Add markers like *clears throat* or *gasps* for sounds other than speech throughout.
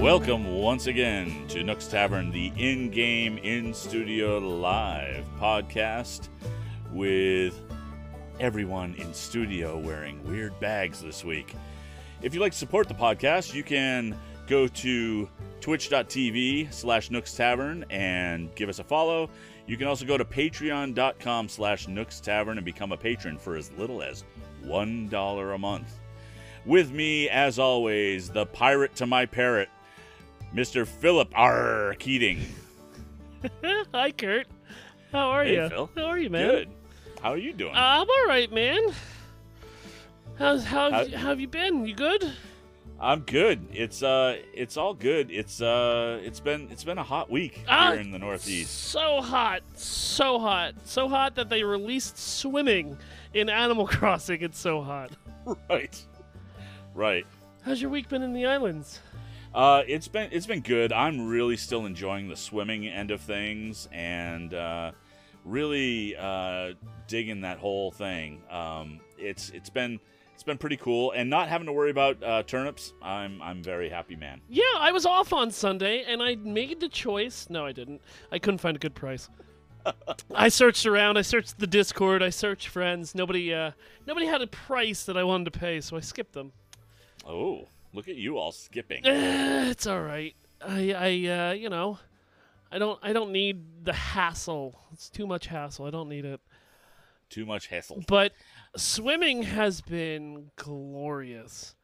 Welcome once again to Nook's Tavern, the in game, in studio live podcast with everyone in studio wearing weird bags this week. If you'd like to support the podcast, you can go to twitch.tv slash Nooks Tavern and give us a follow. You can also go to patreon.com slash Nooks Tavern and become a patron for as little as $1 a month. With me, as always, the pirate to my parrot, Mr. Philip R. Keating. *laughs* Hi, Kurt. How are Hey, you? Phil. How are you, man? Good. How are you doing? Uh, I'm all right, man. How's how, How- how have you been? You good? I'm good. It's uh it's all good. It's uh it's been it's been a hot week Ah, here in the Northeast. So hot, so hot, so hot that they released swimming in Animal *laughs* Crossing. It's so hot. Right. Right. How's your week been in the islands? Uh, it's been it's been good. I'm really still enjoying the swimming end of things, and uh, really uh, digging that whole thing. Um, it's it's been it's been pretty cool, and not having to worry about uh, turnips. I'm I'm very happy, man. Yeah, I was off on Sunday and I made the choice. No, I didn't. I couldn't find a good price. *laughs* I searched around. I searched the Discord. I searched friends. Nobody, uh, nobody had a price that I wanted to pay, so I skipped them. Oh, look at you all skipping. *sighs* It's all right. I, I, uh, you know, I don't, I don't need the hassle. It's too much hassle. I don't need it. Too much hassle. But swimming has been glorious.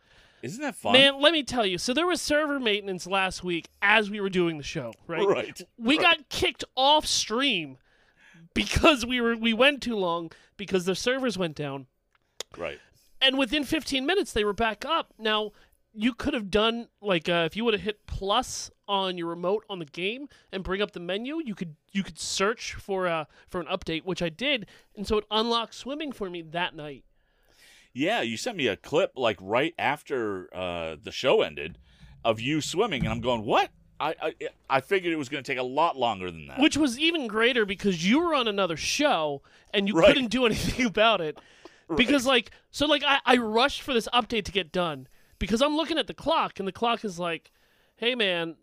Isn't that fun? Man, let me tell you. So there was server maintenance last week as we were doing the show, right? Right. We right. got kicked off stream because we were we went too long because the servers went down. right. and within 15 minutes they were back up now you could have done like uh, if you would have hit plus on your remote on the game and bring up the menu you could you could search for uh for an update which i did and so it unlocked swimming for me that night Yeah, you sent me a clip like right after uh, the show ended of you swimming, and I'm going, "What?" I I, I figured it was going to take a lot longer than that. which was even greater because you were on another show and you Right. couldn't do *laughs* anything about it because like so like I, I rushed for this update to get done because i'm looking at the clock and the clock is like hey man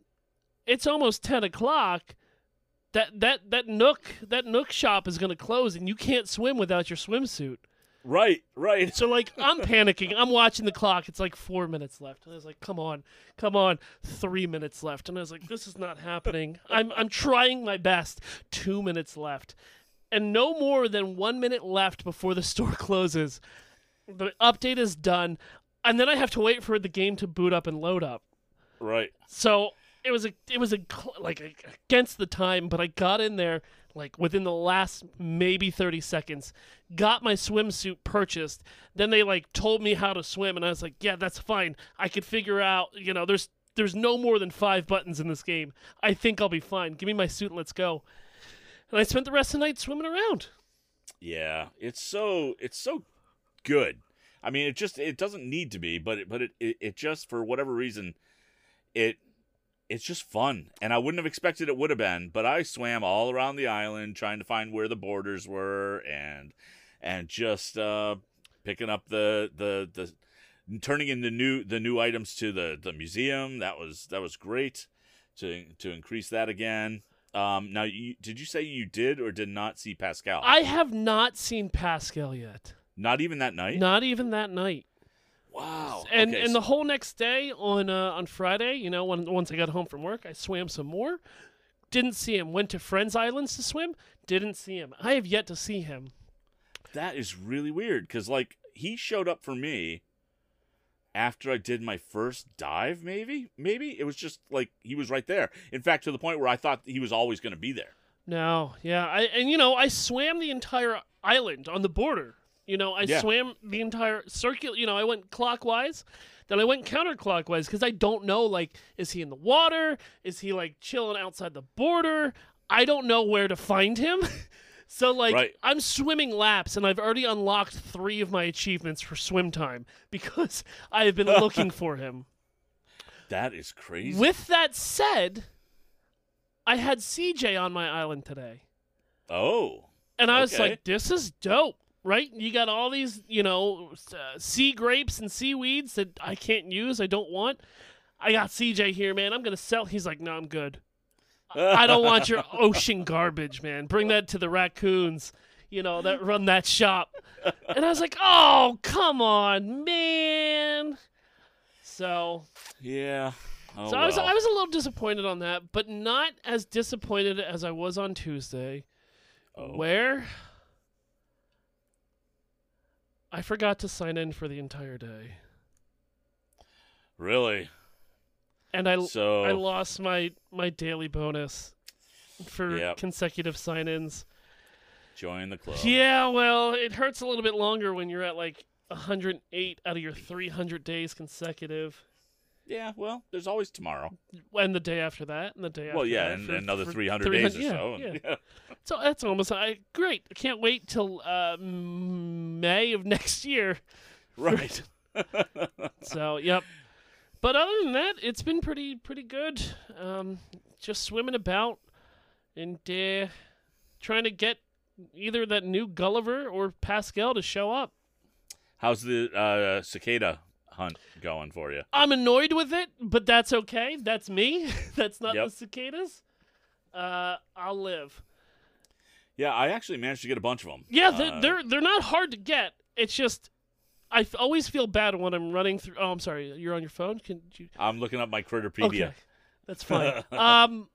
it's almost 10 o'clock. That that that nook that nook shop is going to close and you can't swim without your swimsuit. Right, right. so like *laughs* i'm panicking. I'm watching the clock. It's like four minutes left. And i was like come on come on. Three minutes left. And i was like this is not happening. I'm i'm trying my best. Two minutes left. And no more than one minute left before the store *laughs* closes. The update is done and then i have to wait for the game to boot up and load up Right. so it was a it was a like a, against the time, but I got in there like within the last maybe 30 seconds. Got my swimsuit purchased. Then they like told me how to swim and I was like, "Yeah, that's fine. I could figure out, you know, there's there's no more than 5 buttons in this game. I think I'll be fine. Give me my suit and let's go." And I spent the rest of the night swimming around. Yeah, it's so it's so good. I mean, it just it doesn't need to be, but it, but it, it it just for whatever reason, it it's just fun, and I wouldn't have expected it would have been. But I swam all around the island trying to find where the borders were, and and just uh, picking up the the the turning in the new the new items to the the museum. That was that was great to to increase that again. Um, now, you, did you say you did or did not see Pascal? I have not seen Pascal yet. Not even that night. Not even that night. Wow. and okay, and so- the whole next day on uh, on Friday, you know, when once I got home from work, I swam some more. Didn't see him. Went to Friends Islands to swim. Didn't see him. I have yet to see him. that is really weird because like he showed up for me after I did my first dive. Maybe, maybe it was just like he was right there. In fact, to the point where I thought he was always going to be there. No, yeah, I and you know I swam the entire island on the border. You know, I Yeah. swam the entire circular. You know, I went clockwise, then I went counterclockwise because I don't know. Like, is he in the water? Is he like chilling outside the border? I don't know where to find him. *laughs* so like, Right. I'm swimming laps, and I've already unlocked three of my achievements for swim time *laughs* because I have been looking *laughs* for him. That is crazy. With that said, I had CJ on my island today. oh, And I was like, this is dope, right? You got all these, you know, uh, sea grapes and seaweeds that I can't use, I don't want. I got CJ here, man. I'm gonna sell. He's like, no, I'm good. I don't want your *laughs* ocean garbage, man. Bring that to the raccoons, you know, that run that shop. And I was like, oh, come on, man. So, Yeah. Oh, so I was well. I was a little disappointed on that, but not as disappointed as I was on Tuesday, Oh. where I forgot to sign in for the entire day, Really? and I So I lost my my daily bonus for Yep. consecutive sign-ins. join the club. Yeah, well, it hurts a little bit longer when you're at like 108 out of your 300 days consecutive, Yeah, well, there's always tomorrow. and the day after that, and the day after Well, yeah, that and for- another for 300 days or 300 so. yeah, yeah. *laughs* So that's almost I great. I can't wait till uh, May of *laughs* next year. right. *laughs* So yep. But other than that, it's been pretty pretty good. Um, just swimming about and uh, trying to get either that new Gulliver or Pascal to show up. How's the uh, cicada hunt going for you? I'm annoyed with it, but that's okay. That's me. *laughs* that's not Yep. the cicadas. Uh, I'll live. Yeah, I actually managed to get a bunch of them. Yeah, they're, Uh, they're they're not hard to get. It's just I f- always feel bad when I'm running through. Oh, I'm sorry. You're on your phone. Can you? I'm looking up my Critterpedia. Okay, that's fine. *laughs* um,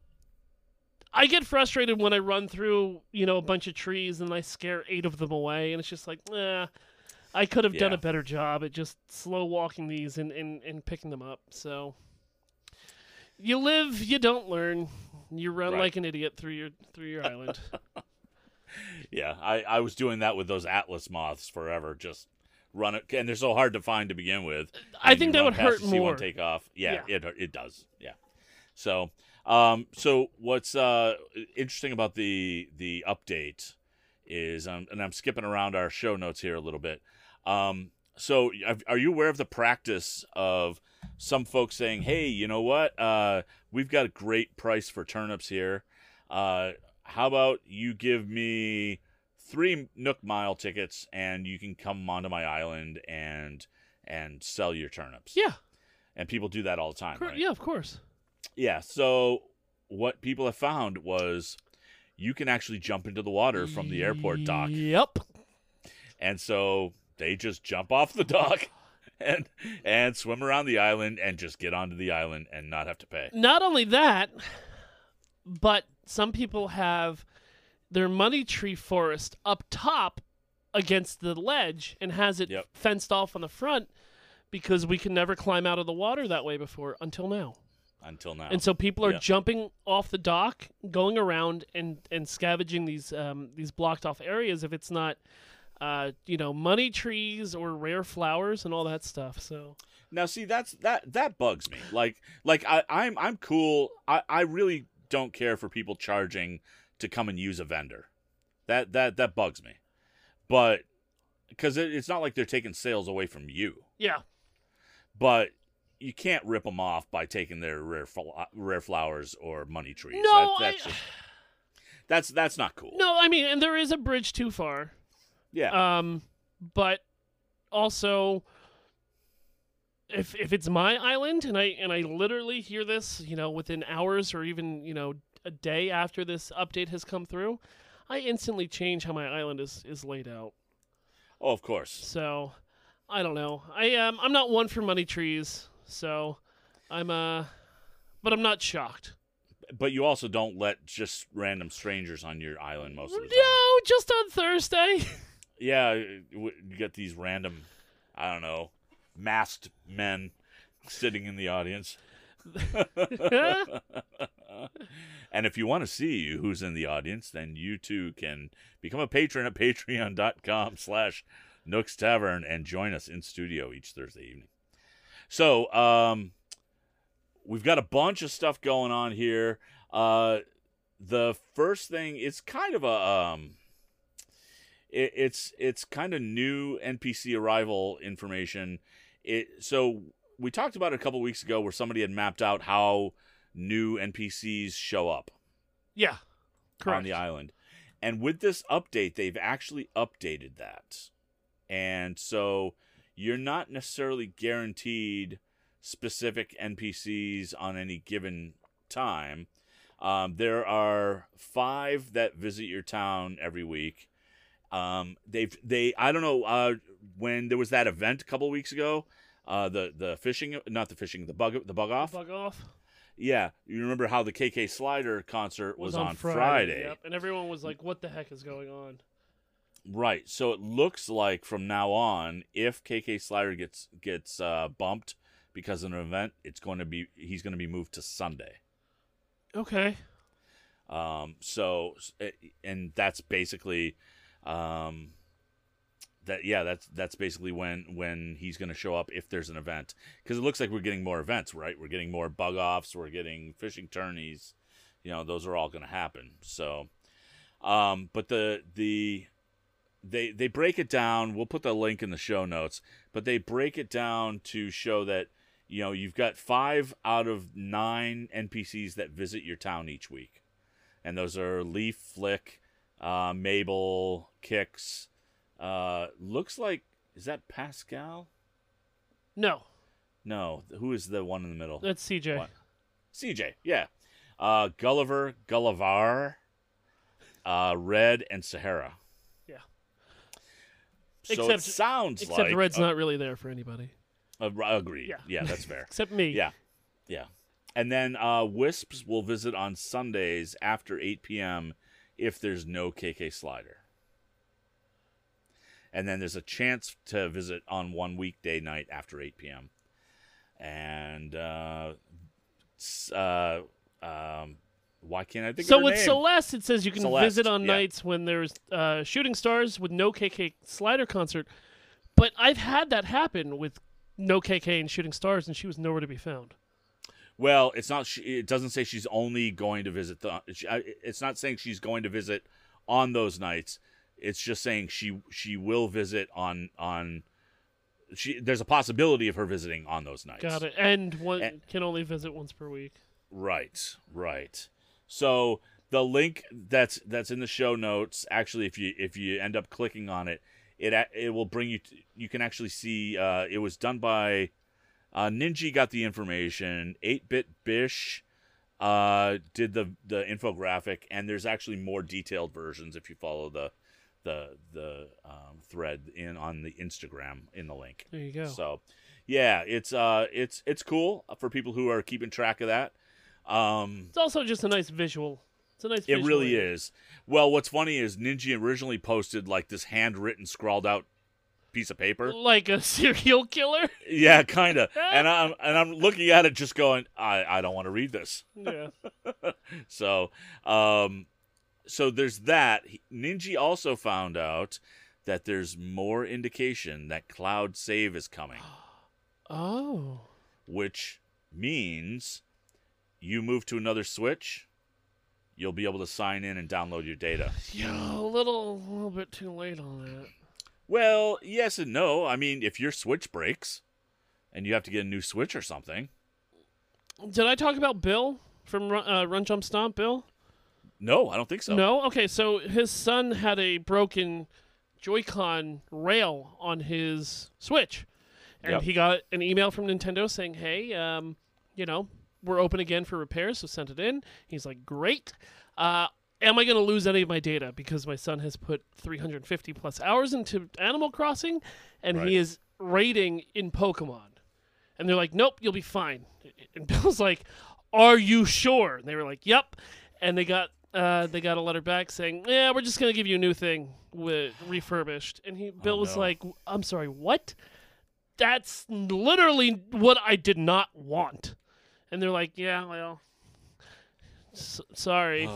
I get frustrated when I run through you know a bunch of trees and I scare eight of them away, and it's just like, nah. I could have done a better job at just slow walking these and, and, and picking them up. So you live, you don't learn. You run Right. like an idiot through your through your island. *laughs* Yeah, I, I was doing that with those Atlas moths forever. Just run it, and they're so hard to find to begin with. I And think that would hurt to see more. one take off. Yeah, Yeah. it it does. Yeah. So, um, so what's uh interesting about the the update is, um, and I'm skipping around our show notes here a little bit. Um, so are- you aware of the practice of some folks saying, "Hey, you know what? Uh, we've got a great price for turnips here. Uh, how about you give me three Nook Mile tickets, and you can come onto my island and and sell your turnips." yeah, And people do that all the time, cor- right? yeah, of course. Yeah. So what people have found was you can actually jump into the water from the airport dock, Yep. and so they just jump off the dock *laughs* and and swim around the island and just get onto the island and not have to pay. Not only that, but some people have their money tree forest up top against the ledge and has it Yep. fenced off on the front because we can never climb out of the water that way before until now. Until now. And so people are Yeah. jumping off the dock, going around and and scavenging these um, these blocked off areas if it's not uh, you know, money trees or rare flowers and all that stuff. So Now, see, that's that that bugs me. Like, like I, I'm I'm cool. I, I really don't care for people charging to come and use a vendor. That that that bugs me. But because it, it's not like they're taking sales away from you. yeah, But you can't rip them off by taking their rare fl- rare flowers or money trees. No, That- that's I- just, that's that's not cool. no, I mean, and there is a bridge too far. Yeah. Um, but also, if if it's my island and I and I literally hear this, you know, within hours or even you know a day after this update has come through, I instantly change how my island is is laid out. oh, of course. So, I don't know. I um I'm not one for money trees, so I'm uh, but I'm not shocked. But you also don't let just random strangers on your island most of the time. No, just on Thursday. *laughs* Yeah, you get these random, I don't know, masked men sitting in the audience. *laughs* and if you want to see who's in the audience, then you too can become a patron at patreon.com slash Nooks Tavern and join us in studio each Thursday evening. So, um, we've got a bunch of stuff going on here. Uh, the first thing, it's kind of a, um, it, it's it's kind of new NPC arrival information. It so we talked about it a couple weeks ago where somebody had mapped out how new NPCs show up yeah, correct. on the island, and with this update, they've actually updated that, and so you're not necessarily guaranteed specific NPCs on any given time. Um, there are five that visit your town every week. Um, they've they I don't know uh, when there was that event a couple weeks ago. Uh, the the fishing not the fishing the bug the bug off. Bug off Yeah, you remember how the KK Slider concert was, was, on, Friday. Yep. And everyone was like, "What the heck is going on?" Right. So it looks like from now on, if KK Slider gets gets uh, bumped because of an event, it's going to be he's going to be moved to Sunday. Okay. Um, so and that's basically um, that yeah that's that's basically when when he's going to show up if there's an event. Because it looks like we're getting more events right? We're getting more bug offs we're getting fishing tourneys you know those are all going to happen. So um, but the the they they break it down we'll put the link in the show notes but they break it down to show that you know you've got five out of nine npcs that visit your town each week. And those are Leif flick uh, mabel kicks uh, looks like is that pascal No, no who is the one in the middle that's CJ. What? cj yeah uh, gulliver gullivar uh, Redd and Saharah Yeah. so it Except- sounds Except like Redd's uh, not really there for anybody. Uh, agreed. Yeah. Yeah. that's fair. *laughs* Except me. yeah, yeah. And then uh, Wisps will visit on Sundays after 8 p.m. if there's no KK Slider. And then there's a chance to visit on one weekday night after 8 p.m. And uh, uh, um, why can't I think So with name? Celeste, it says you can Celeste, visit on yeah. nights when there's uh, shooting stars with no KK Slider concert. But I've had that happen with no KK and shooting stars, and she was nowhere to be found. Well, it's not. It doesn't say she's only going to visit the. It's not saying she's going to visit on those nights. It's just saying she she will visit on on. She there's a possibility of her visiting on those nights. Got it. And one And- can only visit once per week. Right, right. So the link that's that's in the show notes. Actually, if you if you end up clicking on it, it it will bring you. To, you can actually see. Uh, it was done by uh, Ninji. Got the information. Eight Bit Bish uh, did the the infographic, and there's actually more detailed versions if you follow the the the um, thread in on the Instagram in the link. There you go. So, yeah, it's uh, it's it's cool for people who are keeping track of that. Um, It's also just a nice visual. It's a nice. it really is. Well, what's funny is Ninji originally posted like this handwritten, scrawled out piece of paper. Like a *laughs* serial killer. Yeah, kind of. and *laughs* I'm and I'm looking at it, just going, I I don't want to read this. yeah. *laughs* So, um, so there's that. Ninji also found out that there's more indication that cloud save is coming, *gasps* Oh. which means you move to another switch, you'll be able to sign in and download your data. *sighs* Yeah, a little, a little bit too late on that. Well, yes and no. I mean, if your switch breaks and you have to get a new switch or something, Did I talk about Bill from Run, uh, Run Jump Stomp? Bill? no, I don't think so. No. Okay, so his son had a broken Joy-Con rail on his Switch, and Yep. he got an email from Nintendo saying, "Hey, um, you know, we're open again for repairs, so sent it in." He's like, "Great." Uh, am I going to lose any of my data because my son has put 350 plus hours into Animal Crossing, and Right. he is raiding in Pokemon? And they're like, "Nope, you'll be fine." *laughs* And Bill's like, "Are you sure?" And they were like, "Yep." And they got uh, they got a letter back saying, "Yeah, we're just gonna give you a new thing with refurbished." And he Bill was no. like, "I'm sorry, what?" That's literally what I did not want. And they're like, "Yeah, well, sorry."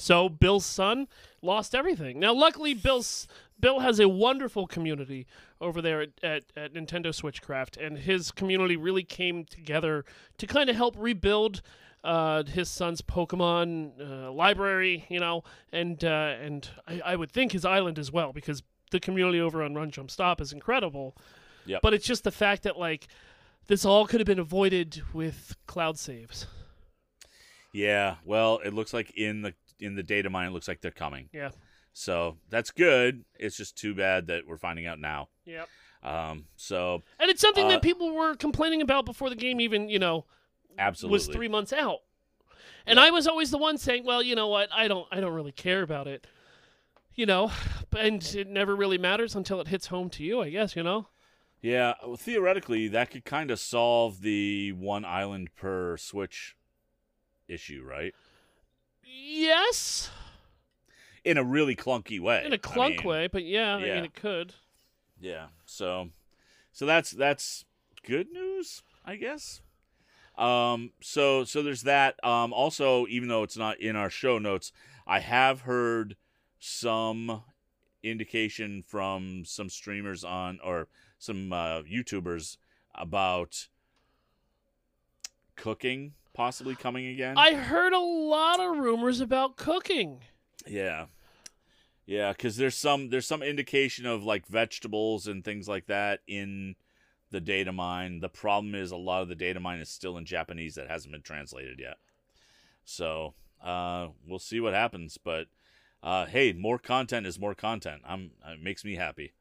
So Bill's son lost everything. Now, luckily, Bill's Bill has a wonderful community over there at, at, at Nintendo Switchcraft, and his community really came together to kind of help rebuild uh, his son's Pokemon uh, library, you know, and uh, and I, I would think his island as well because the community over on Run Jump Stop is incredible. Yep. But it's just the fact that like this all could have been avoided with cloud saves. Yeah, well, it looks like in the in the data mine, it looks like they're coming. Yeah. So that's good. It's just too bad that we're finding out now. Yep. Um, so And it's something Uh, that people were complaining about before the game even, you know, absolutely, was three months out. And I was always the one saying, "Well, you know what? I don't, I don't really care about it." You know, *sighs* and it never really matters until it hits home to you. I guess you know. Yeah, well, theoretically, that could kind of solve the one island per Switch issue, right? Yes, In a really clunky way. in a clunk mean, way, but yeah, I mean, it could. Yeah. So, so that's that's good news, I guess. Um. So so there's that. Um. Also, even though it's not in our show notes, I have heard some indication from some streamers on or some uh, YouTubers about cooking possibly coming again. I heard a lot of rumors about cooking. Yeah. Yeah, cuz there's some there's some indication of like vegetables and things like that in the data mine. The problem is a lot of the data mine is still in Japanese that hasn't been translated yet. So, uh we'll see what happens, but uh hey, more content is more content. I'm it makes me happy.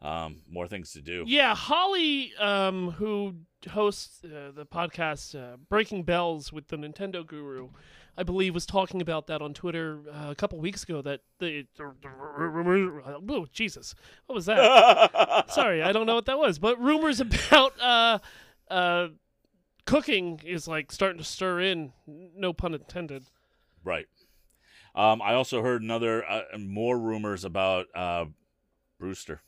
Um more things to do. Yeah, Holly, um, who hosts uh, the podcast uh, Breaking Bells with the Nintendo Guru, I believe, was talking about that on Twitter uh, a couple weeks ago. That the, oh Jesus, what was that? *laughs* Sorry, I don't know what that was. But rumors about uh, uh, cooking is like starting to stir in. No pun intended. Right. Um I also heard another uh, more rumors about uh Brewster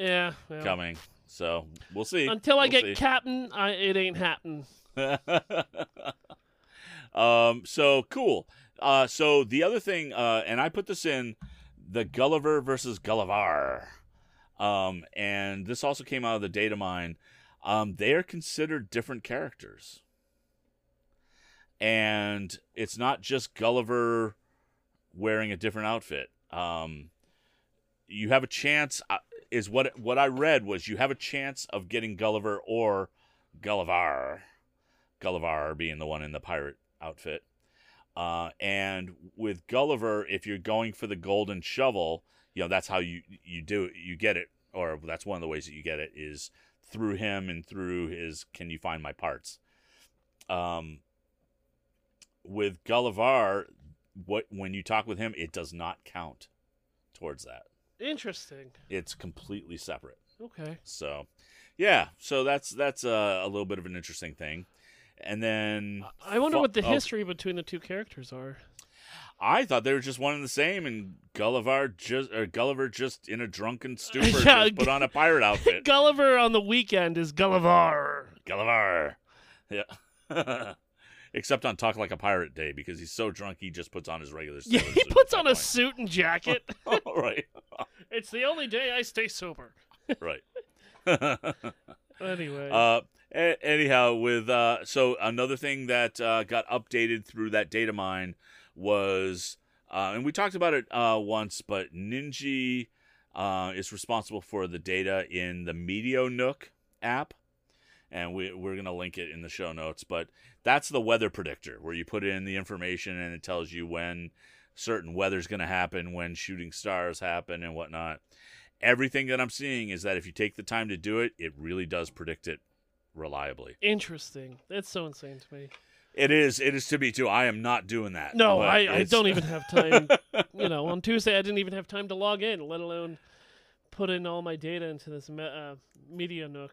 Yeah. well, coming. So, we'll see. Until I We'll get see. Captain, I, it ain't happening. *laughs* um, so cool. Uh, so the other thing, uh, and I put this in the Gulliver versus Gullivar. Um, and this also came out of the data mine. Um, they are considered different characters. And it's not just Gulliver wearing a different outfit. Um, you have a chance, uh, is what what I read was you have a chance of getting Gulliver or Gullivar. Gullivar being the one in the pirate outfit. Uh, and with Gulliver, if you're going for the golden shovel, you know that's how you you do it. You get it, or that's one of the ways that you get it is through him and through his. Can you find my parts? Um, with Gullivar, what when you talk with him, it does not count towards that. Interesting. It's completely separate. Okay. So, yeah, so that's that's a, a little bit of an interesting thing. And then I wonder Fu- what the oh. history between the two characters are. I thought they were just one and the same, and Gulliver just or Gulliver just in a drunken stupor *laughs* Yeah, just put on a pirate outfit. *laughs* Gulliver on the weekend is Gulliver. Gulliver, yeah. *laughs* Except on Talk Like a Pirate Day because he's so drunk he just puts on his regular. Yeah, he puts on a point. suit and jacket. right, it's the only day I stay sober. *laughs* right. *laughs* Anyway. Uh, a- anyhow, with uh, so another thing that uh, got updated through that data mine was, uh, and we talked about it uh, once, but Ninji uh, is responsible for the data in the MeteoNook app, and we we're gonna link it in the show notes. But that's the weather predictor where you put in the information and it tells you when certain weather's gonna happen, when shooting stars happen, and whatnot everything that I'm seeing is that if you take the time to do it, it really does predict it reliably. Interesting. That's so insane to me. It is. It is to me too. I am not doing that. No, I, I don't even have time. *laughs* you know, on Tuesday I didn't even have time to log in, let alone put in all my data into this me- uh, MeteoNook.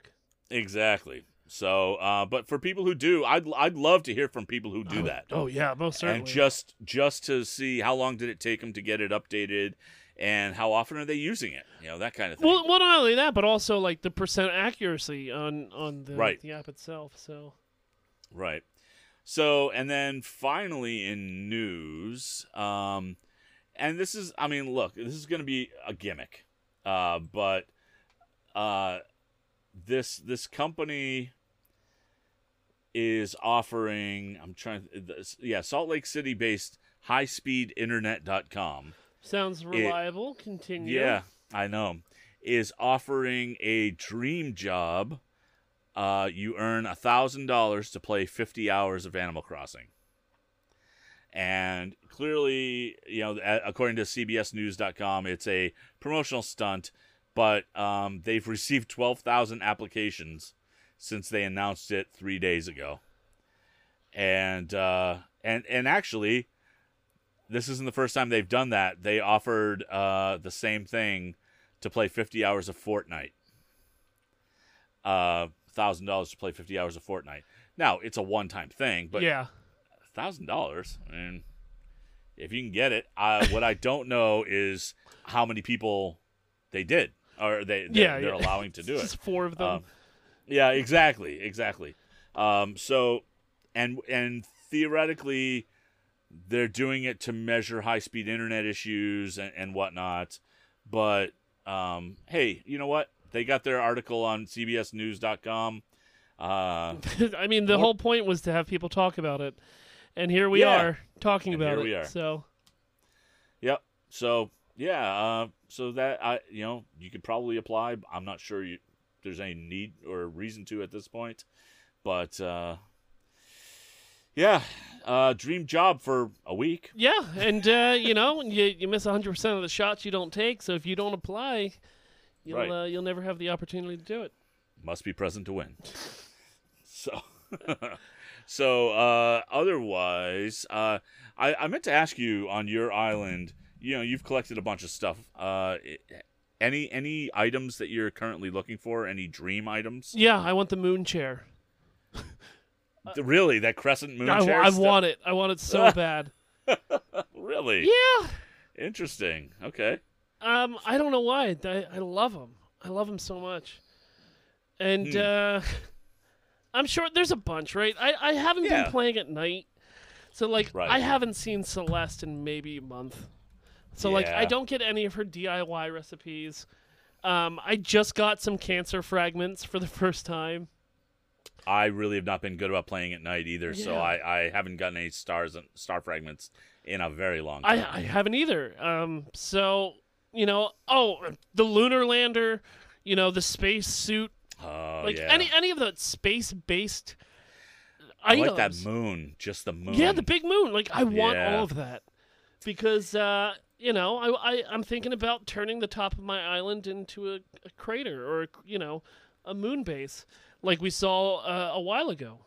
exactly. So, uh, but for people who do, I'd I'd love to hear from people who do that. Oh yeah, most certainly. and just just to see how long did it take them to get it updated, and how often are they using it? You know that kind of thing. well, well, not only that, but also like the percent accuracy on on the Right. the app itself. So Right. So, and then finally in news, um, and this is, I mean, look, this is going to be a gimmick, uh, but uh, this this company is offering. I'm trying. Yeah, Salt Lake City based highspeedinternet.com. sounds reliable. Continue. Yeah, I know. Is offering a dream job. Uh, you earn a thousand dollars to play fifty hours of Animal Crossing. And clearly, you know, according to CBSNews.com, it's a promotional stunt. but um, they've *laughs* received 12,000 applications since they announced it three days ago. And uh, and and actually, this isn't the first time they've done that. They offered uh, the same thing to play 50 hours of Fortnite. Uh, thousand dollars to play 50 hours of Fortnite. Now it's a one-time thing, but yeah. thousand dollars. I mean, if you can get it, uh, what I don't know is how many people they did or they they're, Yeah, they're yeah. allowing to do *laughs* it. Just four of them. Um, yeah, exactly, exactly. Um, so, and and theoretically, they're doing it to measure high speed internet issues and, and whatnot. But um, hey, you know what? They got their article on CBSNews.com. Uh, *laughs* I mean, the More- whole point was to have people talk about it, and here we Yeah. are talking And about here it. we are. So Yep. So yeah, uh, so that I you know you could probably apply. I'm not sure you there's any need or reason to at this point, but uh, yeah, uh, dream job for a week. yeah, and uh, you know, *laughs* you you miss 100 percent of the shots you don't take. So if you don't apply, you'll Right. uh, you'll never have the opportunity to do it. Must be present to win. *laughs* So. *laughs* So uh, otherwise, uh, I, I meant to ask you on your island. You know, you've collected a bunch of stuff. Uh, any any items that you're currently looking for? Any dream items? Yeah, I want the moon chair. *laughs* Really, that crescent moon I, chair I stuff? want it. I want it so *laughs* bad. Really Yeah. interesting. Okay. Um, I don't know why. I, I love them. I love them so much. And Hmm. uh, *laughs* I'm sure there's a bunch, right? I, I haven't Yeah. been playing at night. So, like, Right. I haven't seen Celeste in maybe a month. So, like, I don't get any of her DIY recipes. Um, I just got some cancer fragments for the *laughs* first time. I really have not been good about playing at night either, so I, I haven't gotten any stars and star fragments in a very long time. I, I haven't either. Um, so, you know, oh, the lunar lander, you know, the space suit, oh like yeah. any any of the space based I items. like that moon, just the moon. Yeah, the big moon. Like I want Yeah. all of that because uh, you know I, I I'm thinking about turning the top of my island into a, a crater or a, you know a moon base like we saw uh, a while ago.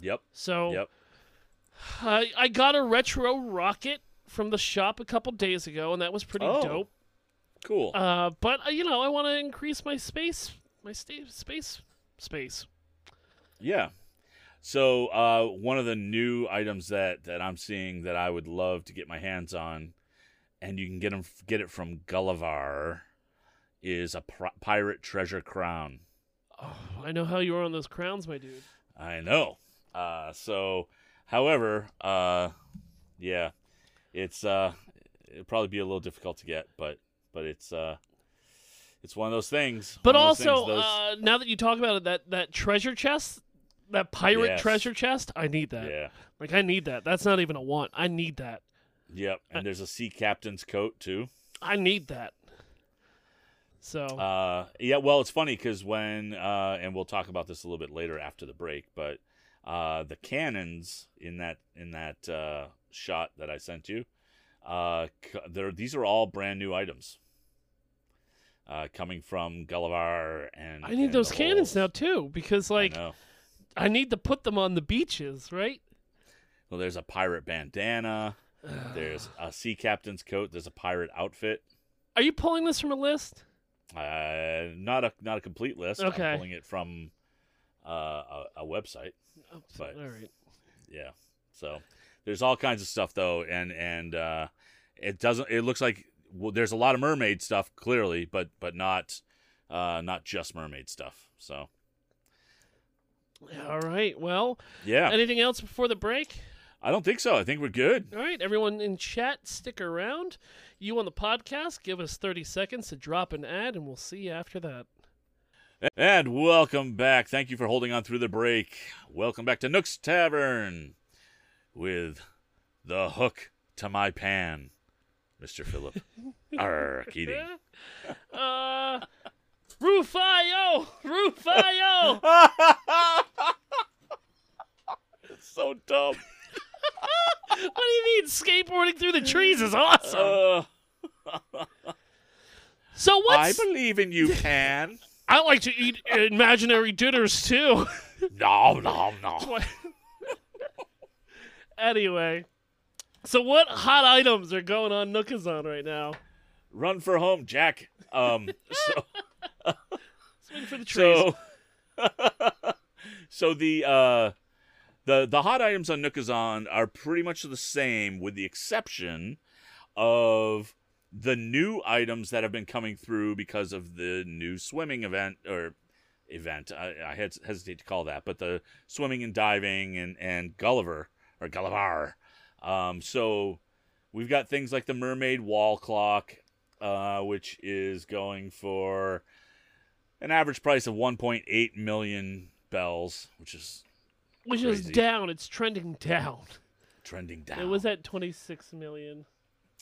Yep. So Yep. I I got a retro rocket from the shop a couple days ago, and that was pretty Oh. dope. Cool. Uh, but uh, you know I want to increase my space my sta- space space. Yeah. So uh, one of the new items that, that I'm seeing that I would love to get my hands on, and you can get 'em- get it from Gullivar, is a pr- pirate treasure crown. Oh, I know how you are on those crowns, my dude. I know. Uh, so, however, uh, yeah, it's uh, it'll probably be a little difficult to get, but but it's uh, it's one of those things. But one of those also, things, those- uh, now that you talk about it, that that treasure chest, that pirate Yes. treasure chest, I need that. yeah, Like I need that. That's not even a want. I need that. Yep. And there's a sea captain's coat too. I need that. So Uh, yeah, well, it's funny because when, uh, and we'll talk about this a little bit later after the break, but uh, the cannons in that in that uh, shot that I sent you, uh, these are all brand new items. Uh, coming from Gullivar and I need and those cannons now too because like know. I, need to put them on the beaches, right? Well, there's a pirate bandana. There's a sea captain's coat. There's a pirate outfit. Are you pulling this from a list? Uh, not a not a complete list. Okay. I'm pulling it from uh, a, a website. Oh, But- all right. Yeah. So there's all kinds of stuff though, and and uh, it doesn't. It looks like well, there's a lot of mermaid stuff clearly, but but not uh, not just mermaid stuff. So All right. Well, yeah, anything else before the break? I don't think so. I think we're good. All right, everyone in chat, stick around. You on the podcast, give us 30 seconds to drop an ad, and we'll see you after that. And welcome back. Thank you for holding on through the break. Welcome back to Nook's Tavern with the hook to my pan, Mr. Philip. *laughs* Arr, Keating. *laughs* Uh, Rufio! Rufio! *laughs* it's so dumb. What do you mean skateboarding through the trees is awesome? Uh, *laughs* So what? I believe in you, Pan. I like to eat imaginary dinners too. no, no, no. Anyway, so what hot items are going on Nookazon right now? Run for home, Jack. Um, so, *laughs* Swing for the trees. so, *laughs* so the uh, the the hot items on Nookazon are pretty much the same, with the exception of the new items that have been coming through because of the new swimming event or event. I, I hes- hesitate to call that, but the swimming and diving and and Gulliver or Gullivar. Um, so we've got things like the mermaid wall clock, uh, which is going for an average price of 1.8 million bells, which is Which is crazy. down. It's trending down. trending down. *laughs* It was at 26 million.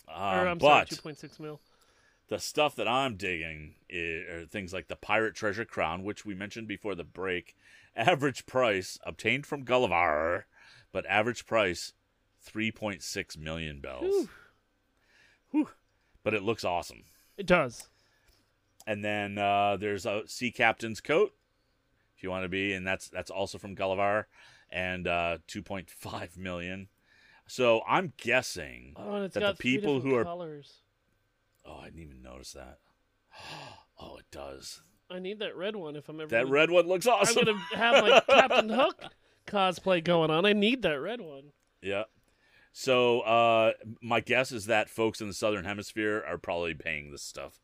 Um, or I'm but sorry, 2.6 mil. the stuff that I'm digging are things like the Pirate Treasure Crown, which we mentioned before the break. Average price obtained from Gulliver, but average price 3.6 million bells. Whew. Whew. But it looks awesome. It does. And then uh, there's a sea captain's coat, if you want to be, and that's that's also from Gulliver, and uh, 2.5 million. So I'm guessing Oh, that got the people who are colors. oh I didn't even notice that. *gasps* Oh, it does. I need that red one if I'm ever. That gonna- red one looks awesome. I'm gonna have my *laughs* Captain Hook cosplay going on. I need that red one. Yeah. So uh, my guess is that folks in the southern hemisphere are probably paying this stuff.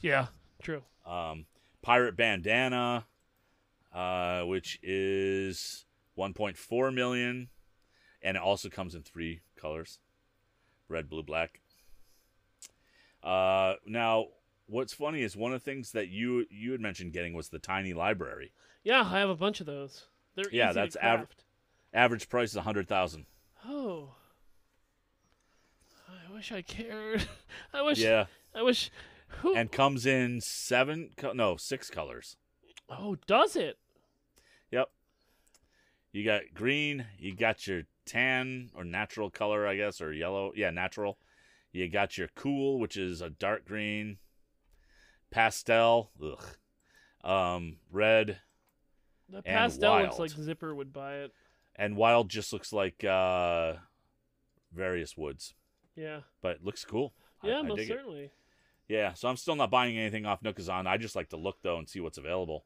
Yeah, true. Um, pirate bandana, uh, which is 1.4 million, and it also comes in three colors: red, blue, black. Uh, now, what's funny is one of the things that you you had mentioned getting was the tiny library. Yeah, I have a bunch of those. They're Yeah, easy that's to av- craft. Average price is a hundred thousand. Oh. I wish I cared. *laughs* I wish. Yeah, I wish. Who? and comes in seven, no, six colors. oh, does it? Yep. You got green. You got your tan or natural color, I guess, or yellow. Yeah, natural. You got your cool, which is a dark green. Pastel. Ugh. Um, red The pastel looks like Zipper would buy it. and wild just looks like uh, various woods, Yeah. but it looks cool. Yeah, I most dig it. certainly. Yeah, so I'm still not buying anything off Nookazon. I just like to look though and see what's available.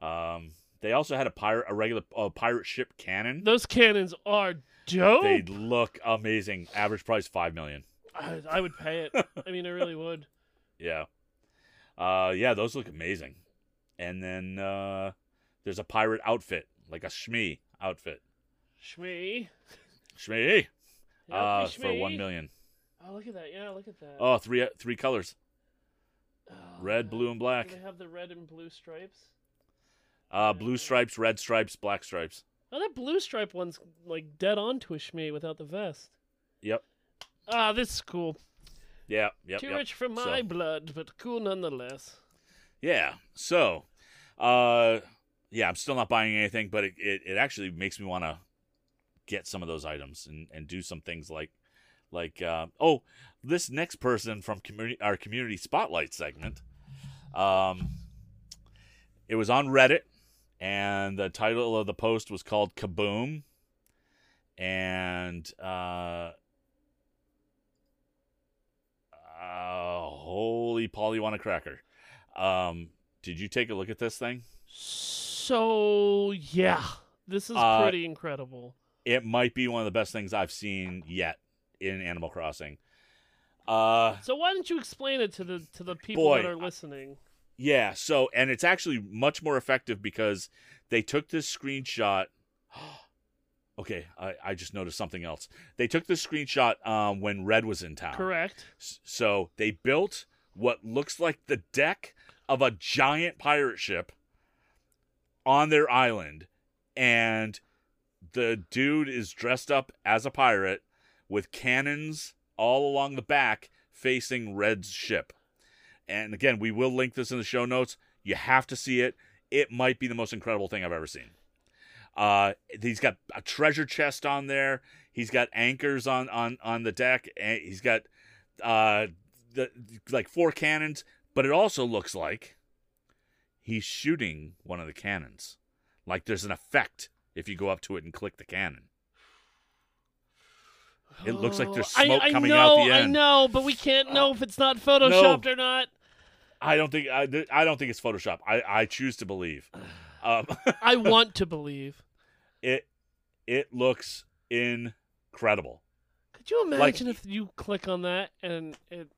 Um, they also had a pirate, a regular uh, pirate ship cannon. Those cannons are dope. They look amazing. Average price five million. I, I would pay it. I mean, I really would. *laughs* Yeah. Uh, yeah, those look amazing. And then uh, there's a pirate outfit, like a Shmee outfit. Shmee. Shmee. Uh, Shmee. for one million. Oh, look at that. Yeah, look at that. Oh, three three colors: Oh, red, blue, and black. Do they have the red and blue stripes? Uh, blue stripes, red stripes, black stripes. Oh, that blue stripe one's like dead on to a Shmee without the vest. Yep. Ah, this is cool. Yeah. Yep. Too yep. rich for So- my blood, but cool nonetheless. Yeah. So, uh, yeah, I'm still not buying anything, but it, it, it actually makes me want to get some of those items and, and do some things like, like, uh, oh, this next person from community, our community spotlight segment, um, it was on Reddit and the title of the post was called Kaboom. And, uh, uh, holy Pollyanna cracker. Um, did you take a look at this thing? So yeah, this is Uh, pretty incredible. It might be one of the best things I've seen yet in Animal Crossing. Uh, So why don't you explain it to the to the people Boy, that are listening? Yeah. So, and it's actually much more effective because they took this screenshot. *gasps* okay, I, I just noticed something else. They took this screenshot um, when Redd was in town. Correct. S- So they built what looks like the deck of a giant pirate ship on their island, and the dude is dressed up as a pirate with cannons all along the back facing Redd's ship. And again, we will link this in the show notes. You have to see it. It might be the most incredible thing I've ever seen. Uh, he's got a treasure chest on there. He's got anchors on on on the deck. And he's got uh, the like four cannons, But it also looks like he's shooting one of the cannons. Like there's an effect if you go up to it and click the cannon. It looks like there's Oh, *gasps* I- smoke I, coming know, out the end. I know, but we can't know if it's not photoshopped or not. I don't think I, I don't think it's Photoshop. I, I choose to believe. *sighs* Um, I *laughs* want to believe. it it looks incredible. Could you Like- imagine if you click on that and it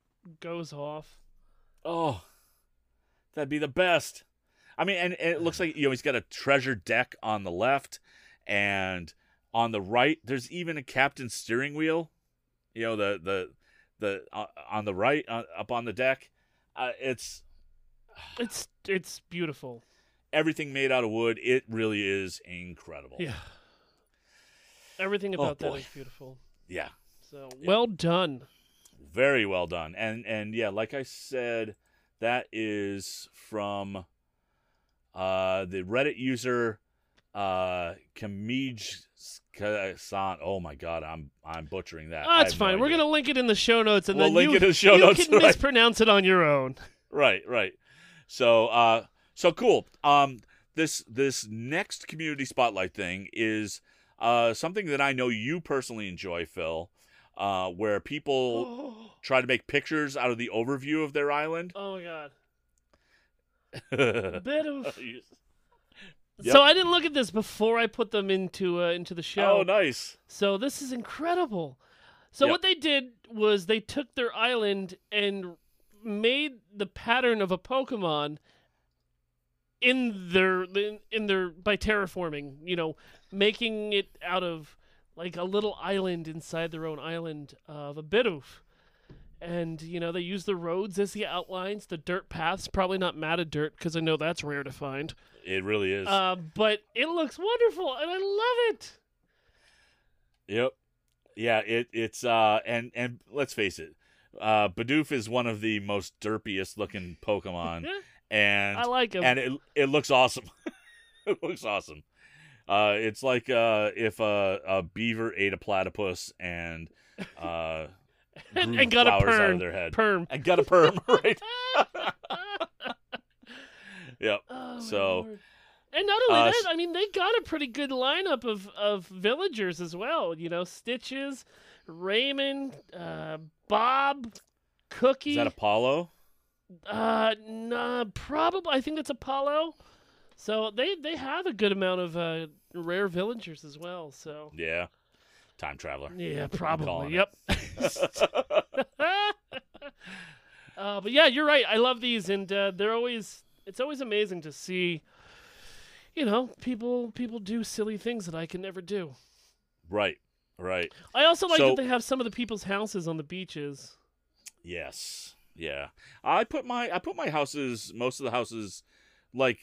goes off? Oh, that'd be the best. I mean, and, and it looks like you know he's got a treasure deck on the left, and on the right there's even a captain's steering wheel. You know the the the uh, on the right uh, up on the deck. Uh, it's *sighs* It's it's beautiful. everything made out of wood. It really is incredible. Yeah. Everything Oh, about that boy. is beautiful. yeah. So Yeah. well done. very well done and and yeah like i said that is from uh the reddit user uh Kamij san oh my god i'm i'm butchering that Oh, that's have no fine. We're gonna link it in the show notes, and We'll then link you, it in the show you notes, can right. mispronounce it on your own. *laughs* right right so uh so cool um this this next community spotlight thing is uh something that i know you personally enjoy phil uh where people Oh, *gasps* try to make pictures out of the overview of their island Oh my god. A *laughs* bit of. Yep. So I didn't look at this before I put them into uh, into the show. oh nice So this is incredible. So Yep. what they did was they took their island and made the pattern of a Pokemon in their in, in their by terraforming, you know, making it out of like a little island inside their own island of a bit Bidoof. And you know they use the roads as the outlines, the dirt paths. Probably not matted dirt because I know that's rare to find. It really is. Uh, but it looks wonderful, and I love it. yep. Yeah, it it's uh and and let's face it, uh Bidoof is one of the most derpiest looking Pokemon *laughs* and I like him. and it it looks awesome. *laughs* it looks awesome. Uh it's like uh if a a beaver ate a platypus and uh and, and got a perm. out of their head. Perm. and got a perm, *laughs* right? *laughs* yep. Oh, So, Lord. and not only uh, that, I mean, they got a pretty good lineup of, of villagers as well. You know, Stitches, Raymond, uh, Bob, Cookie. Is that Apollo? uh, nah, probably. I think that's Apollo. So they they have a good amount of uh, rare villagers as well. So Yeah. Time traveler. yeah, probably. Yep. *laughs* uh, but yeah, you're right. I love these, and uh, they're always. It's always amazing to see. You know, people people do silly things that I can never do. right. Right. I also like So- that they have some of the people's houses on the beaches. Yes. Yeah. I put my I put my houses most of the houses like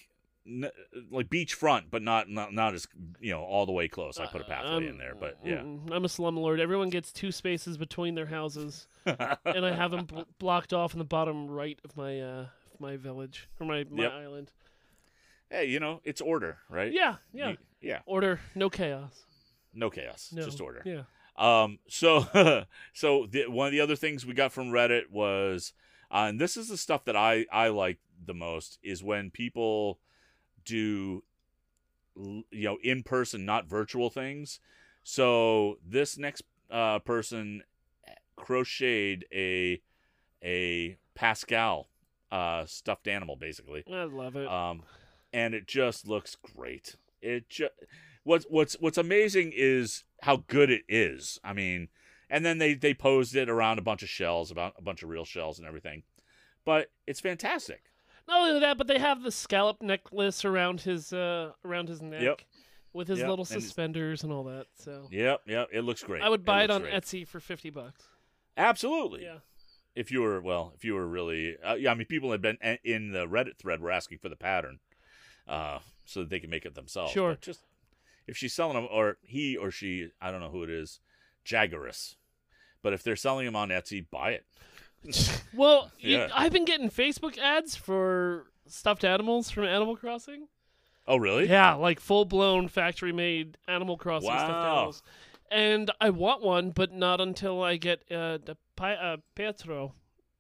n- like beachfront but not not not as you know all the way close. I put a pathway Um, in there, but yeah. I'm a slumlord. Everyone gets two spaces between their houses, *laughs* and I have them bl- blocked off in the bottom right of my uh, my village or my, my Yep. island. hey, you know, it's order, right? Yeah, yeah. You- yeah. Order, no chaos. No chaos, No. just order. Yeah. Um, so, *laughs* so the, one of the other things we got from Reddit was, uh, and this is the stuff that I I like the most is when people do, you know, in person, not virtual things. So this next uh, person crocheted a a Pascal uh, stuffed animal, basically I love it. um, and it just looks great. It just what's what's what's amazing is how good it is. I mean, and then they they posed it around a bunch of shells, about a bunch of real shells and everything, but it's fantastic. Not only that, but they have the scallop necklace around his uh around his neck Yep. with his Yep, little suspenders and all that. So Yep, yep, it looks great. I would buy it, looks on great. Etsy for fifty bucks. Absolutely. Yeah. If you were well, if you were really, uh, yeah, I mean, people had been a- in the Reddit thread were asking for the pattern, uh, so that they can make it themselves. Sure. But just if she's selling them, or he or she, I don't know who it is, Jaggerus. But if they're selling them on Etsy, buy it. *laughs* Well, you- Yeah. I've been getting Facebook ads for stuffed animals from Animal Crossing. Oh, really? Yeah, like full blown factory made Animal Crossing stuffed Wow. animals. And I want one, but not until I get uh, the Pi- uh, Pietro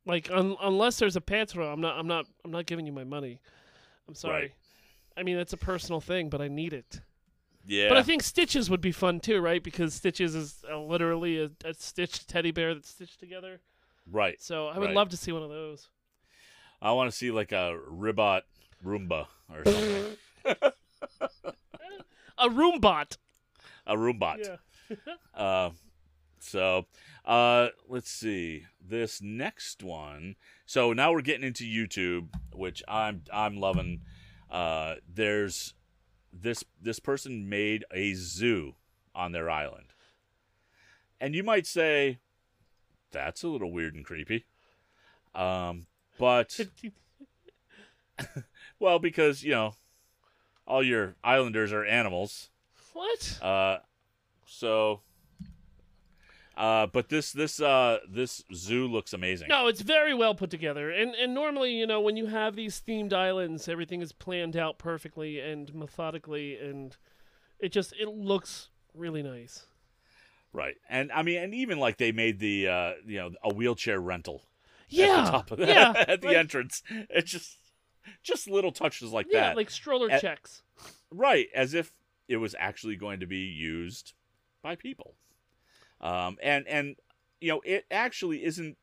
Like un- unless there's a Petro, I'm not I'm not I'm not giving you my money. I'm sorry. Right. I mean, it's a personal thing, but I need it. Yeah. But I think Stitches would be fun too, right? Because Stitches is uh, literally a, a stitched teddy bear that's stitched together. Right. So I would Right. love to see one of those. I want to see like a Ribbot Roomba or *laughs* something. A Roombot. a Roombot. Yeah. *laughs* Uh, so uh, let's see this next one. So now we're getting into YouTube, which I'm I'm loving. Uh, there's this this person made a zoo on their island, and you might say that's a little weird and creepy. Um, but *laughs* *laughs* well, because you know all your islanders are animals. what? Uh, so, uh, but this this uh this zoo looks amazing. No, it's very well put together. And and normally, you know, when you have these themed islands, everything is planned out perfectly and methodically and it just it looks really nice. Right, and I mean, and even like they made the uh you know a wheelchair rental at Yeah. the top of yeah. *laughs* at the like, entrance. It's just just little touches like yeah, that, like stroller At- checks. right? As if it was actually going to be used by people. Um, and and you know it actually isn't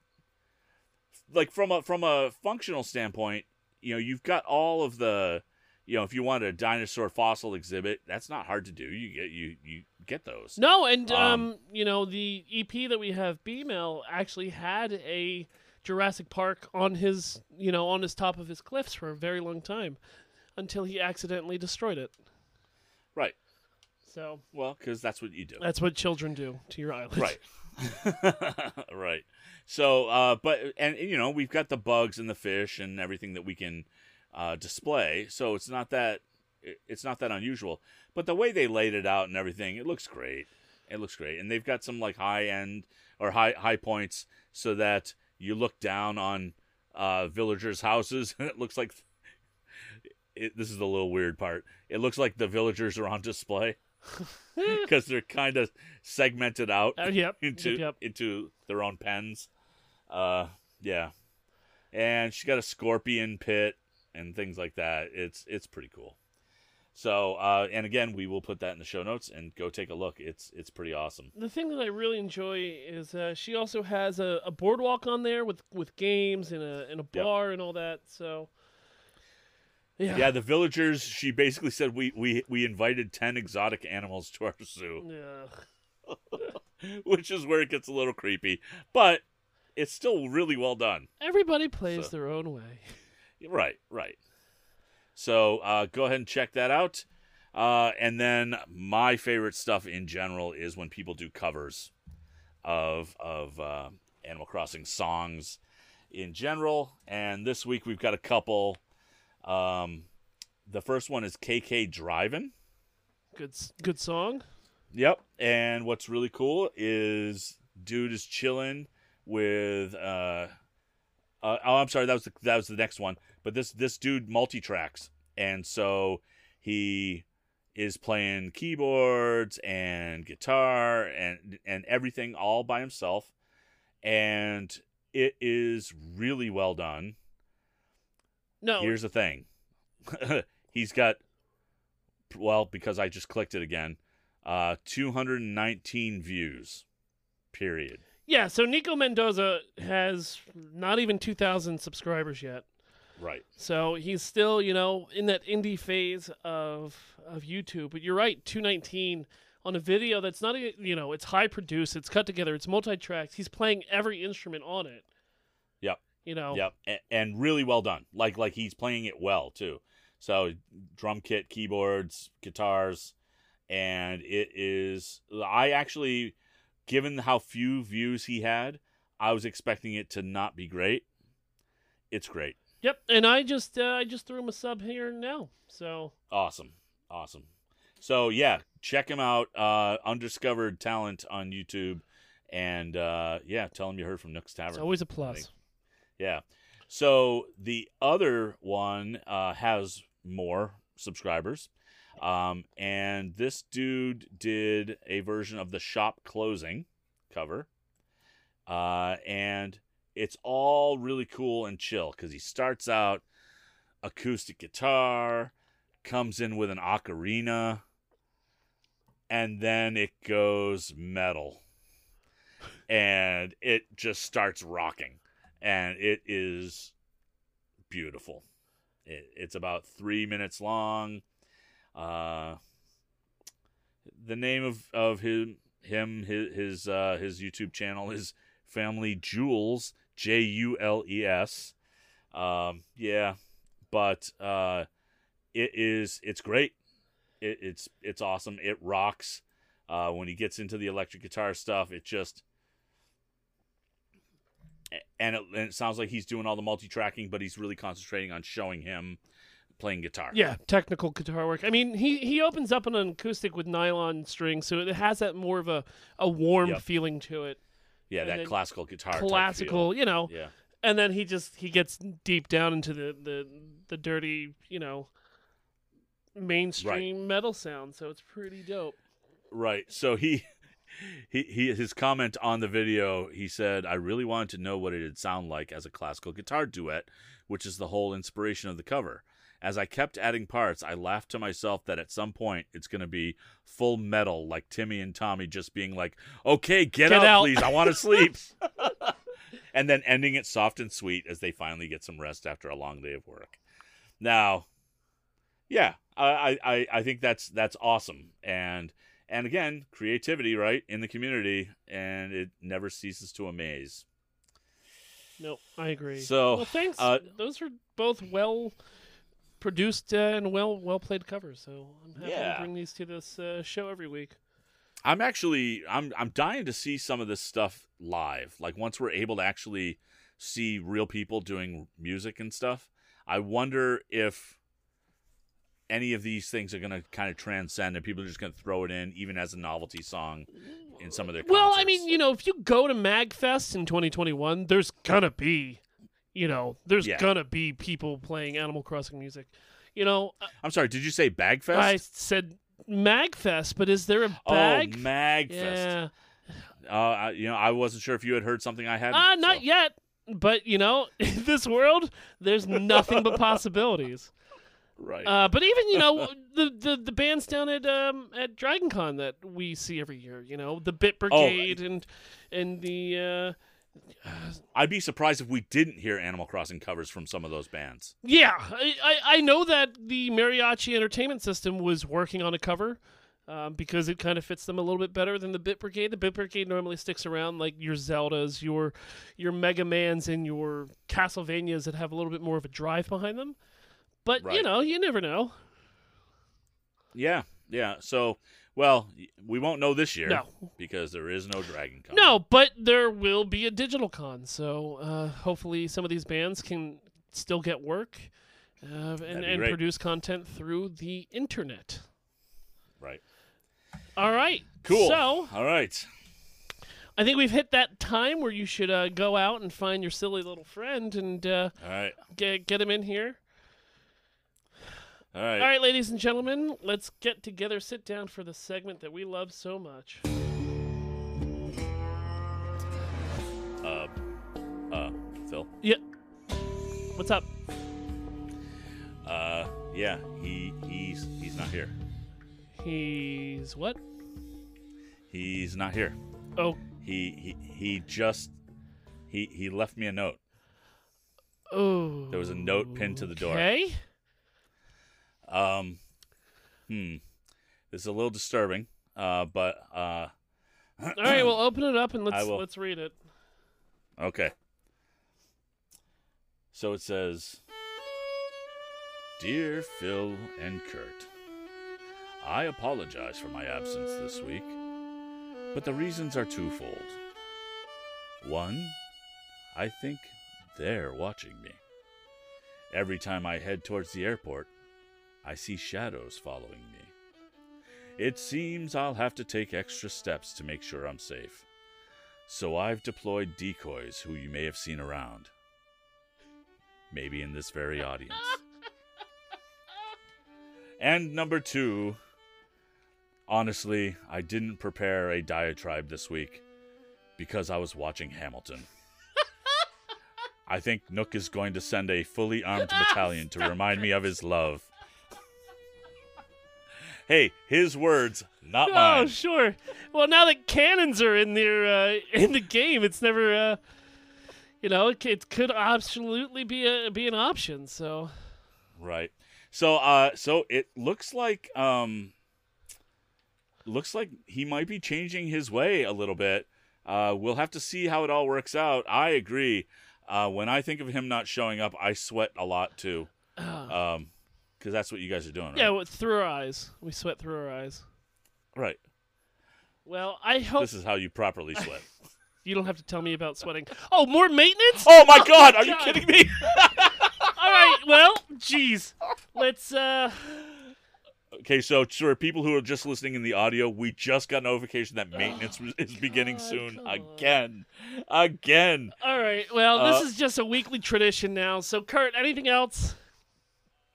like from a from a functional standpoint. You know, you've got all of the you know if you want a dinosaur fossil exhibit, that's not hard to do. You get you you get those. No, and um, Um, you know, the EP that we have B-Mail actually had a Jurassic Park on his, you know, on his top of his cliffs for a very long time until he accidentally destroyed it. Right. So, Well, because that's what you do. that's what children do to your island. right *laughs* right so uh but and you know we've got the bugs and the fish and everything that we can uh display so it's not that it's not that unusual but the way they laid it out and everything it looks great it looks great and they've got some like high end or high high points so that you look down on uh villagers houses *laughs* and it looks like *laughs* it, this is the little weird part it looks like the villagers are on display *laughs* because they're kind of segmented out Uh, yep. into yep. into their own pens. Uh, yeah, and she's got a scorpion pit and things like that. It's it's pretty cool. So, uh, and again, we will put that in the show notes and go take a look. It's it's pretty awesome. The thing that I really enjoy is uh, she also has a, a boardwalk on there with, with games and a and a Yep. bar and all that. So, yeah, Yeah, the villagers. She basically said we we we invited ten exotic animals to our zoo, yeah. *laughs* which is where it gets a little creepy, but it's still really well done. Everybody plays So- their own way. Right, right. So uh, go ahead and check that out. Uh, and then my favorite stuff in general is when people do covers of of uh, Animal Crossing songs in general. And this week we've got a couple. Um, the first one is KK Drivin'. Good, good song. Yep. And what's really cool is dude is chilling with uh, uh oh I'm sorry that was the, that was the next one but this this dude multi tracks and so he is playing keyboards and guitar and and everything all by himself and it is really well done. No, Here's the thing. *laughs* He's got well, because I just clicked it again, uh 219 views. Period. yeah. So Nico Mendoza has not even two thousand subscribers yet. Right. So he's still, you know, in that indie phase of of YouTube. But you're right, 219 on a video that's not, e- you know, it's high produced, it's cut together, it's multi-tracked. He's playing every instrument on it. Yep. You know. Yep, and, and really well done. Like like he's playing it well too. So drum kit, keyboards, guitars, and it is. I actually, given how few views he had, I was expecting it to not be great. It's great, Yep. And I just, uh, I just threw him a sub here now. So awesome, awesome. So yeah, check him out. Uh, undiscovered talent on YouTube, and uh, yeah, tell him you heard from Nook's Tavern. it's always a plus. Yeah. So the other one uh, has more subscribers. Um, and this dude did a version of the shop closing cover. Uh, and it's all really cool and chill because he starts out acoustic guitar, comes in with an ocarina, and then it goes metal. And it just starts rocking. And it is beautiful. It, it's about three minutes long. Uh, the name of, of him him his his uh, his YouTube channel is Family Jules J U L E S. Um, yeah, but uh, it is it's great. It, it's it's awesome. It rocks. Uh, when he gets into the electric guitar stuff, it just and it, and it sounds like he's doing all the multi-tracking, but he's really concentrating on showing him playing guitar. Yeah, technical guitar work. I mean, he he opens up on an acoustic with nylon strings, so it has that more of a a warm Yep. feeling to it. Yeah, and that classical guitar. Classical, you know. Yeah. And then he just he gets deep down into the the the dirty, you know, mainstream metal sound, so it's pretty dope. Right. So he, he, he, his comment on the video, he said, "I really wanted to know what it'd sound like as a classical guitar duet, which is the whole inspiration of the cover. As I kept adding parts, I laughed to myself that at some point it's going to be full metal, like Timmy and Tommy just being like, "Okay, get, Get out, out." please, I want to sleep." *laughs* and then ending it soft and sweet as they finally get some rest after a long day of work. Now, yeah, I, I, I think that's that's awesome, and and again, creativity, right, in the community, and it never ceases to amaze. No, I agree. So, well, thanks. uh, Those are both well produced uh, and well well played covers. So I'm happy Yeah. to bring these to this uh, show every week. I'm actually I'm I'm dying to see some of this stuff live. Like once we're able to actually see real people doing music and stuff, I wonder if any of these things are going to kind of transcend and people are just going to throw it in even as a novelty song in some of their Well, I mean, you know, if you go to MagFest in 2021, there's gonna be, you know, there's Yeah. gonna be people playing Animal Crossing music. You know, uh, I'm sorry, did you say Bagfest? I said MagFest, but is there a bag? oh. Magfest. yeah. Uh, I- you know, I wasn't sure if you had heard something I hadn't. Ah, not so- yet. But you know, *laughs* in this world, there's nothing but *laughs* possibilities. Right. Uh, but even you know *laughs* the, the the bands down at um at Dragon Con that we see every year, you know the Bit Oh, Brigade and and the uh, I'd be surprised if we didn't hear Animal Crossing covers from some of those bands. yeah, I, I I know that the Mariachi Entertainment System was working on a cover. Um, because it kind of fits them a little bit better than the Bit Brigade. The Bit Brigade normally sticks around like your Zeldas, your your Mega Mans, and your Castlevanias that have a little bit more of a drive behind them. But you know, you never know. Yeah, yeah. So, well, we won't know this year. No. because there is no Dragon Con. No, but there will be a digital con, so uh, hopefully some of these bands can still get work uh, and, and produce content through the internet. Right. All right. Cool. So all right. I think we've hit that time where you should uh, go out and find your silly little friend and uh, All right. get get him in here. All right. All right, ladies and gentlemen, let's get together, sit down for the segment that we love so much. Uh, uh, Phil. Yeah. What's up? Uh, yeah. He he's he's not here. He's what? He's not here. Oh, He he he just he he left me a note. oh. There was a note pinned to the door. Okay. Um, hmm. This is a little disturbing. Uh, but uh, All right, well, open it up and *clears throat* let's let's read it. Okay. So it says Dear Phil and Kurt, I apologize for my absence this week, but the reasons are twofold. One, I think they're watching me. Every time I head towards the airport, I see shadows following me. It seems I'll have to take extra steps to make sure I'm safe. So I've deployed decoys who you may have seen around. Maybe in this very audience. and number two, honestly, I didn't prepare a diatribe this week because I was watching Hamilton. *laughs* I think Nook is going to send a fully armed *laughs* battalion to remind me of his love. Hey, his words, not Oh, mine. Oh, sure. Well, now that cannons are in there uh, *laughs* in the game, it's never, uh, you know, it, it could absolutely be a be an option. So Right. So uh so it looks like um looks like he might be changing his way a little bit. Uh we'll have to see how it all works out. I agree. Uh when I think of him not showing up, I sweat a lot too. Um cuz that's what you guys are doing, right? yeah, well, through our eyes, we sweat through our eyes. Right. Well, I hope This is how you properly sweat. *laughs* you don't have to tell me about sweating. Oh, more maintenance? oh my god, are you kidding me? *laughs* All right. Well, jeez. Let's. uh okay, so for people who are just listening in the audio, we just got notification that maintenance was- is beginning God, soon come on. again. Again. All right. Well, this Uh, is just a weekly tradition now. So, Kurt, anything else?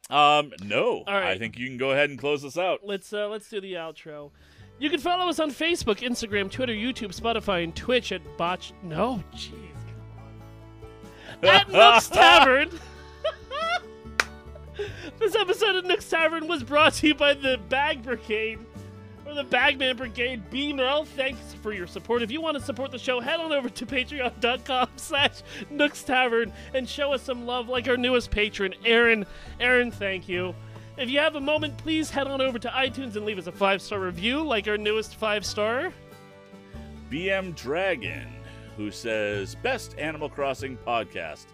Um, no. All right. I think you can go ahead and close this out. Let's uh, let's do the outro. You can follow us on Facebook, Instagram, Twitter, YouTube, Spotify, and Twitch at Botch. No, jeez, come on. At *laughs* Nook's Tavern. *laughs* this episode of Nook's Tavern was brought to you by the Bag Brigade. Or the Bagman Brigade, B Mel. Thanks for your support. If you want to support the show, head on over to *laughs* patreon.com slash Nook's Tavern and show us some love like our newest patron, Aaron. Aaron, thank you. If you have a moment, please head on over to iTunes and leave us a five star review, like our newest five star. BM Dragon, who says, Best Animal Crossing podcast.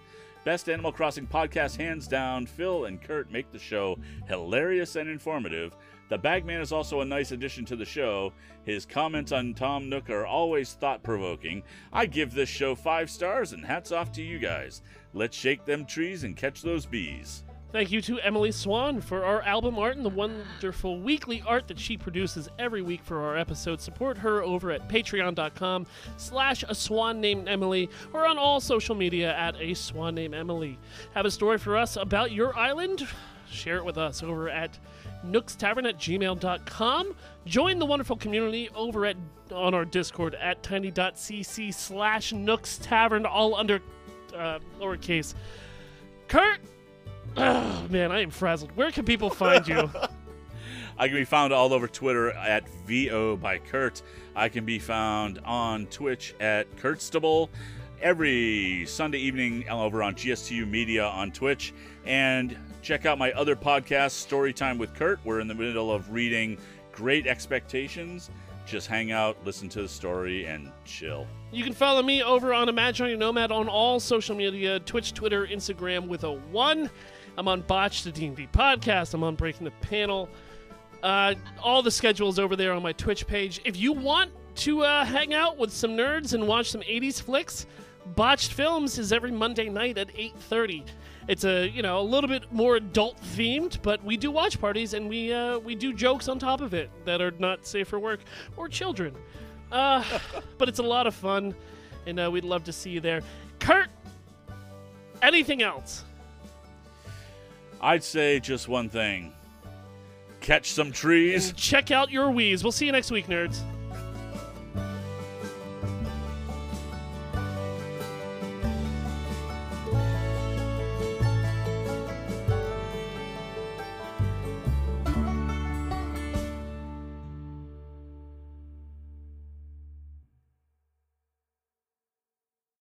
Best Animal Crossing podcast, hands down. Phil and Kurt make the show hilarious and informative. The Bagman is also a nice addition to the show. His comments on Tom Nook are always thought provoking. I give this show five stars and hats off to you guys. Let's shake them trees and catch those bees. Thank you to Emily Swan for our album art and the wonderful weekly art that she produces every week for our episodes. Support her over at patreon.com slash a swan named Emily or on all social media at a swan named Emily. Have a story for us about your island? Share it with us over at nookstavern at gmail.com. Join the wonderful community over at on our Discord at tiny.cc slash nooks tavern, all under uh, lowercase. Kurt! Oh, man, I am frazzled. Where can people find you? *laughs* I can be found all over Twitter at VO by Kurt. I can be found on Twitch at Kurtstable every Sunday evening over on GSTU Media on Twitch. And check out my other podcast, Storytime with Kurt. We're in the middle of reading Great Expectations. Just hang out, listen to the story, and chill. You can follow me over on Imaginary Nomad on all social media Twitch, Twitter, Instagram with a one. I'm on Botch, the D&D podcast. I'm on Breaking the Panel. Uh, all the schedules over there on my Twitch page. If you want to uh, hang out with some nerds and watch some 80s flicks, Botched Films is every Monday night at 8:30. It's a you know a little bit more adult themed, but we do watch parties and we uh, we do jokes on top of it that are not safe for work or children. Uh, *laughs* but it's a lot of fun, and uh, we'd love to see you there. Kurt, anything else? I'd say just one thing catch some trees. Check out your Wheeze. We'll see you next week, nerds.